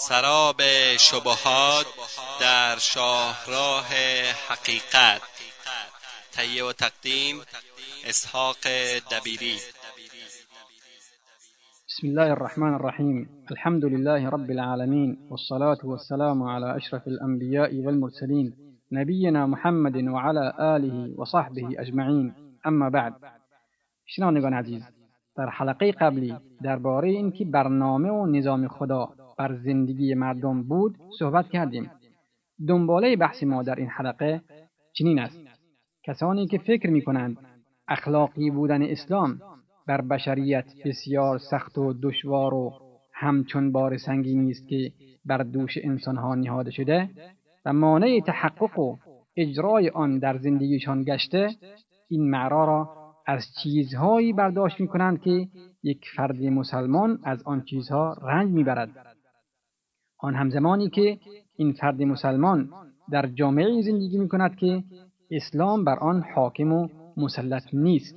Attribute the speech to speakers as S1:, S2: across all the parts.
S1: سراب شبهات در شاهراه حقیقت. تهیه و تقدیم اسحاق دبیری.
S2: بسم الله الرحمن الرحيم الحمد لله رب العالمين والصلاة والسلام على أشرف الأنبياء والمرسلين نبينا محمد وعلى آله وصحبه أجمعين أما بعد. شنوندگان عزیز در حلقه قبلی درباره اینکه برنامه و نظام خدا بر زندگی مردم بود صحبت کردیم. دنباله بحث ما در این حلقه چنین است. کسانی که فکر می کنند اخلاقی بودن اسلام بر بشریت بسیار سخت و دشوار و همچون بار سنگینی است که بر دوش انسانها نهاده شده و مانع تحقق و اجرای آن در زندگیشان گشته این معرا را از چیزهایی برداشت می کنند که یک فرد مسلمان از آن چیزها رنج می‌برد. آن همزمانی که این فرد مسلمان در جامعه زندگی می کند که اسلام بر آن حاکم و مسلط نیست.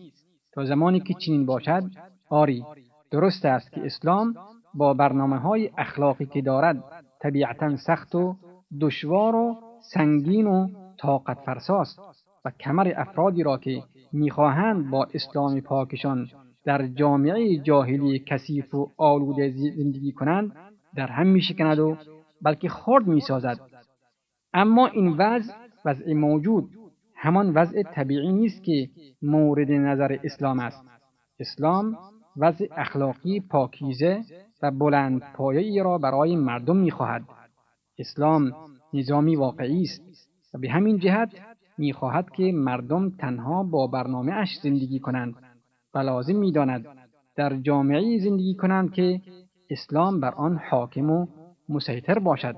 S2: تا زمانی که چنین باشد آری درست است که اسلام با برنامه های اخلاقی که دارد طبیعتا سخت و دشوار و سنگین و طاقت فرساست و کمر افرادی را که می‌خواهند با اسلام پاکشان در جامعه جاهلی کثیف و آلوده زندگی کنند در هم میشکند و بلکه خرد می‌سازد. اما این وضع وضع موجود همان وضع طبیعی نیست که مورد نظر اسلام است. اسلام وضع اخلاقی پاکیزه و بلند پایه را برای مردم می‌خواهد. اسلام نظامی واقعی است و به همین جهت می‌خواهد که مردم تنها با برنامه اش زندگی کنند و لازم می‌داند در جامعه زندگی کنند که اسلام بر آن حاکم و مسیطر باشد.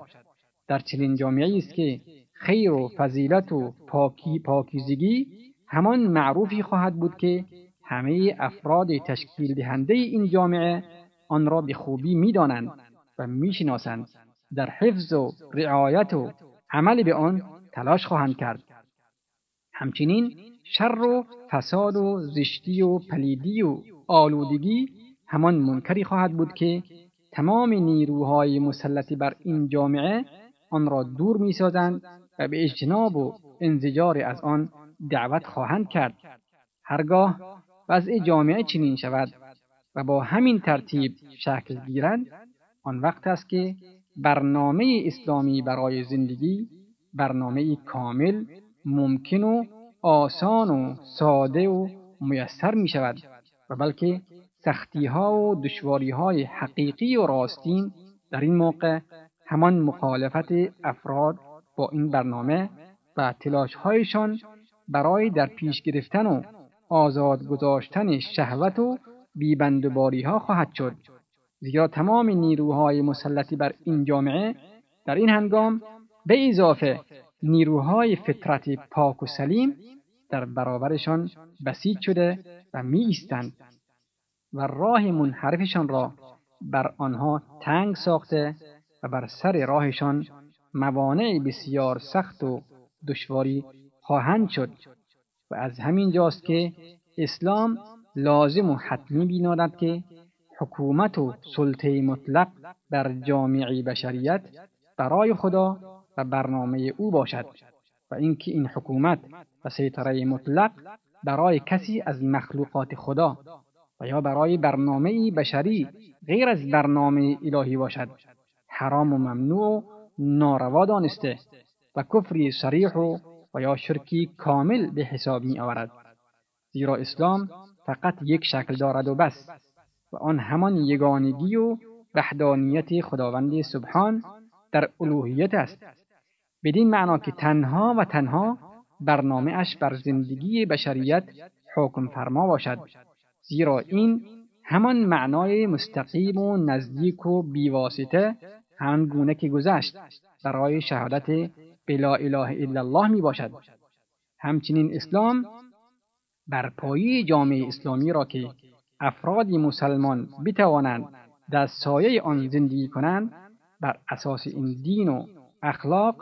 S2: در چنین جامعه است که خیر و فضیلت و پاکی پاکیزگی همان معروفی خواهد بود که همه افراد تشکیل دهنده این جامعه آن را به خوبی می‌دانند و می‌شناسند. در حفظ و رعایت و عمل به آن تلاش خواهند کرد. همچنین شر و فساد و زشتی و پلیدی و آلودگی همان منکری خواهد بود که تمام نیروهای مسلط بر این جامعه آن را دور می‌سازند و به اجتناب و انزجار از آن دعوت خواهند کرد. هرگاه وضع جامعه چنین شود و با همین ترتیب شکل گیرد آن وقت است که برنامه اسلامی برای زندگی برنامه کامل ممکن و آسان و ساده و میسر می شود و بلکه سختی ها و دشواری های حقیقی و راستین در این موقع همان مخالفت افراد با این برنامه و تلاش هایشان برای در پیش گرفتن و آزاد گذاشتن شهوت و بیبندوباری ها خواهد شد. زیرا تمام نیروهای مسلطی بر این جامعه در این هنگام به اضافه نیروهای فطرت پاک و سلیم در برابرشان بسیج شده و می ایستند و راه منحرفشان را بر آنها تنگ ساخته و بر سر راهشان موانع بسیار سخت و دشواری خواهند شد و از همین جاست که اسلام لازم و حتمی بینادد که حکومت و سلطه مطلق بر جامعه بشریت برای خدا و برنامه او باشد و اینکه این حکومت و سیطره مطلق برای کسی از مخلوقات خدا و یا برای برنامه بشری غیر از برنامه الهی باشد. حرام و ممنوع و ناروا دانسته و کفری صریح و و یا شرکی کامل به حساب می آورد زیرا اسلام فقط یک شکل دارد و بس و آن همان یگانگی و وحدانیت خداوند سبحان در الوهیت است. بدین معنا که تنها و تنها برنامه اش بر زندگی بشریت حکم فرما باشد. زیرا این همان معنای مستقیم و نزدیک و بیواسطه گونه که گذشت برای شهادت بلا اله الا الله می باشد همچنین اسلام بر پایی جامعه اسلامی را که افراد مسلمان بتوانند در سایه آن زندگی کنند بر اساس این دین و اخلاق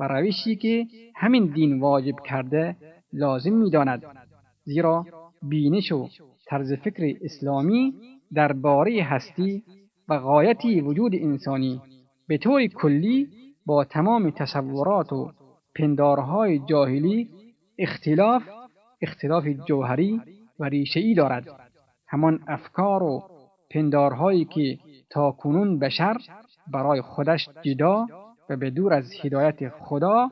S2: و روشی که همین دین واجب کرده لازم می‌داند. زیرا بینش و طرز فکر اسلامی درباره هستی و غایتی وجود انسانی به طور کلی با تمام تصورات و پندارهای جاهلی اختلاف اختلاف جوهری و ریشهای دارد. همان افکار و پندارهایی که تا کنون بشر برای خودش جدا و به دور از هدایت خدا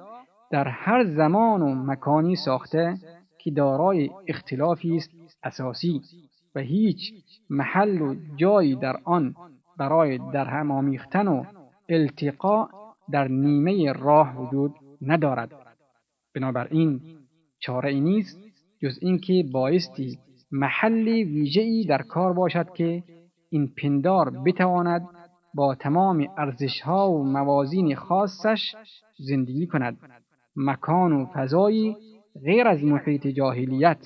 S2: در هر زمان و مکانی ساخته که دارای اختلافی است اساسی و هیچ محل و جایی در آن برای در هم آمیختن و التقاء در نیمه راه وجود ندارد. بنابراین چاره ای نیست جز اینکه بایستی محل ویژه‌ای در کار باشد که این پندار بتواند با تمام ارزشها و موازین خاصش زندگی کند. مکان و فضایی غیر از محیط جاهلیت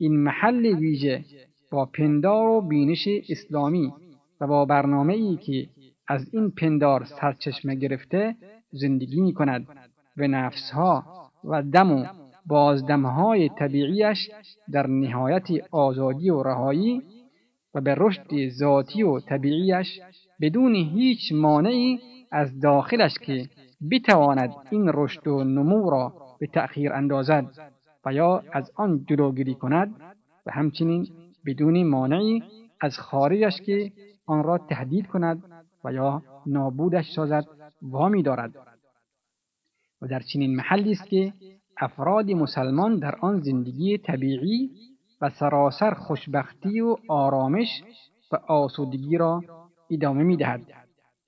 S2: این محل ویژه با پندار و بینش اسلامی و با برنامه ای که از این پندار سرچشمه گرفته زندگی می کند و نفسها و دم و بازدمهای طبیعیش در نهایت آزادی و رهایی و به رشد ذاتی و طبیعیش بدون هیچ مانعی از داخلش که بتواند این رشد و نمو را به تأخیر اندازد. و یا از آن جلوگیری کند و همچنین بدون مانعی از خارجش که آن را تهدید کند و یا نابودش سازد وامی دارد و در چنین محلی است که افراد مسلمان در آن زندگی طبیعی و سراسر خوشبختی و آرامش و آسودگی را ادامه می دهد.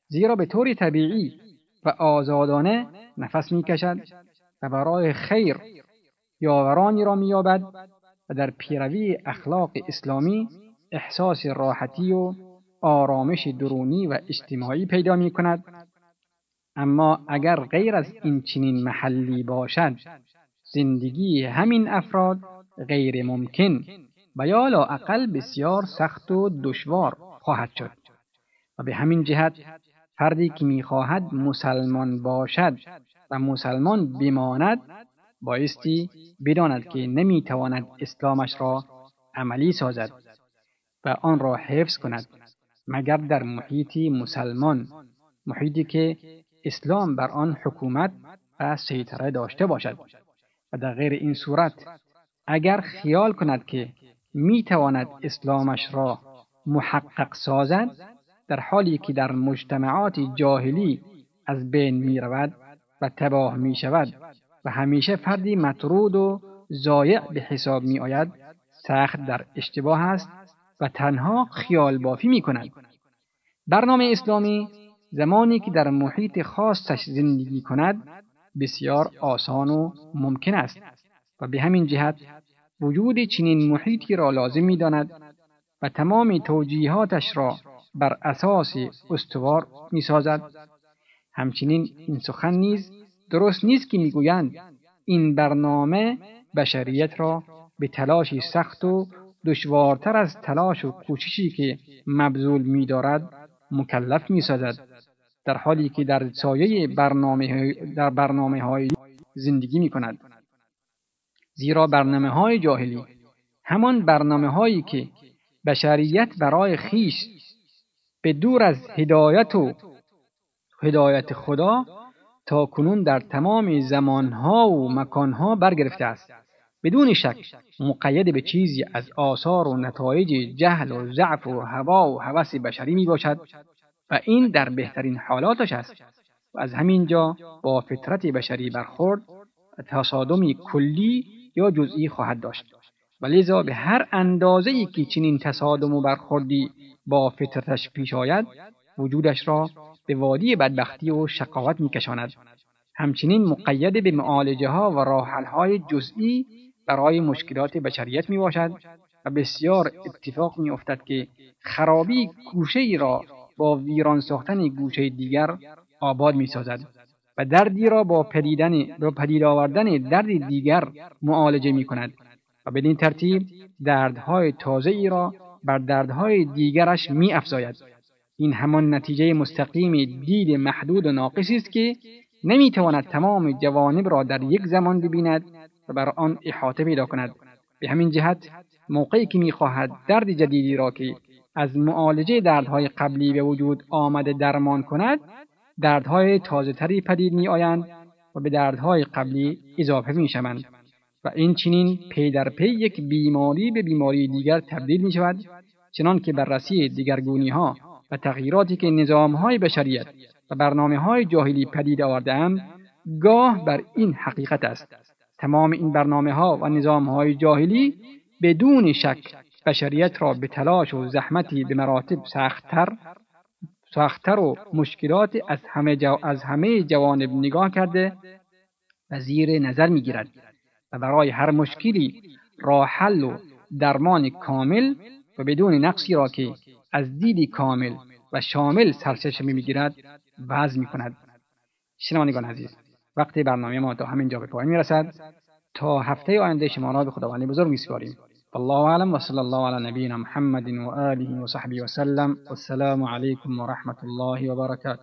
S2: زیرا به طور طبیعی و آزادانه نفس می کشد و برای خیر یاورانی را می یابد و در پیروی اخلاق اسلامی احساس راحتی و آرامش درونی و اجتماعی پیدا می کند اما اگر غیر از این چنین محلی باشد زندگی همین افراد غیر ممکن و یا لااقل بسیار سخت و دشوار خواهد شد. و به همین جهت فردی که می‌خواهد مسلمان باشد و مسلمان بماند بایستی بداند که نمی‌تواند اسلامش را عملی سازد و آن را حفظ کند مگر در محیطی مسلمان محیطی که اسلام بر آن حکومت و سیطره داشته باشد. و در غیر این صورت اگر خیال کند که می تواند اسلامش را محقق سازد در حالی که در مجتمعات جاهلی از بین می رود و تباه می شود و همیشه فردی مطرود و زایع به حساب می آید سخت در اشتباه است و تنها خیال بافی می کند. برنامه اسلامی زمانی که در محیط خاصش زندگی کند بسیار آسان و ممکن است و به همین جهت وجود چنین محیطی را لازم می داند و تمام توجیهاتش را بر اساس استوار می سازد. همچنین این سخن نیز درست نیست که می‌گویند این برنامه بشریت را به تلاشی سخت و دشوارتر از تلاش و کوششی که مبذول می‌دارد مکلف می‌سازد در حالی که در سایه برنامه در برنامه های زندگی می کند. زیرا برنامه های جاهلی همان برنامه هایی که بشریت برای خیش به دور از هدایت و هدایت خدا تا کنون در تمام زمانها و مکانها برگرفته است. بدون شک مقید به چیزی از آثار و نتایج جهل و ضعف و هوا و هوس بشری می باشد و این در بهترین حالاتش است و از همین جا با فطرت بشری برخورد تصادمی کلی یا جزئی خواهد داشت. و لذا به هر اندازه ای که چنین تصادم و برخوردی با فطرتش پیش آید وجودش را به وادی بدبختی و شقاوت میکشاند. همچنین مقید به معالجه ها و راحل های جزئی برای مشکلات بشریت می باشد و بسیار اتفاق می افتد که خرابی گوشه را با ویران ساختن گوشه دیگر آباد می سازد و دردی را با پدیدن با پدید آوردن درد دیگر معالجه می کند و بدین ترتیب دردهای تازه ای را بر دردهای دیگرش می افزاید این همان نتیجه مستقیم دید محدود و ناقصی است که نمی‌تواند تمام جوانب را در یک زمان ببیند و بر آن احاطه پیدا کند. به همین جهت موقعی که می‌خواهد درد جدیدی را که از معالجه دردهای قبلی به وجود آمده درمان کند دردهای تازه تری پدید می آیند و به دردهای قبلی اضافه می شوند و این چنین پی در پی یک بیماری به بیماری دیگر تبدیل می شود چنان که بررسی دیگرگونی ها و تغییراتی که نظام های بشریت و برنامه های جاهلی پدید آوردهاند گاه بر این حقیقت است. تمام این برنامه ها و نظام های جاهلی بدون شک بشریت را به تلاش و زحمتی به مراتب سختتر سختتر و مشکلات از همه, جو... از همه جوانب نگاه کرده و زیر نظر می‌گیرد و برای هر مشکلی راه حل و درمان کامل و بدون نقصی را که از دیدی کامل و شامل سرچشمه می‌گیرد وضع می کند شنوندگان عزیز وقت برنامه ما تا همین جا به پایان می‌رسد. تا هفته آینده شما را به خداوند بزرگ میسپاریم. والله اعلم وصلى الله على نبينا محمد وآله وصحبه وسلم والسلام عليكم ورحمة الله وبركاته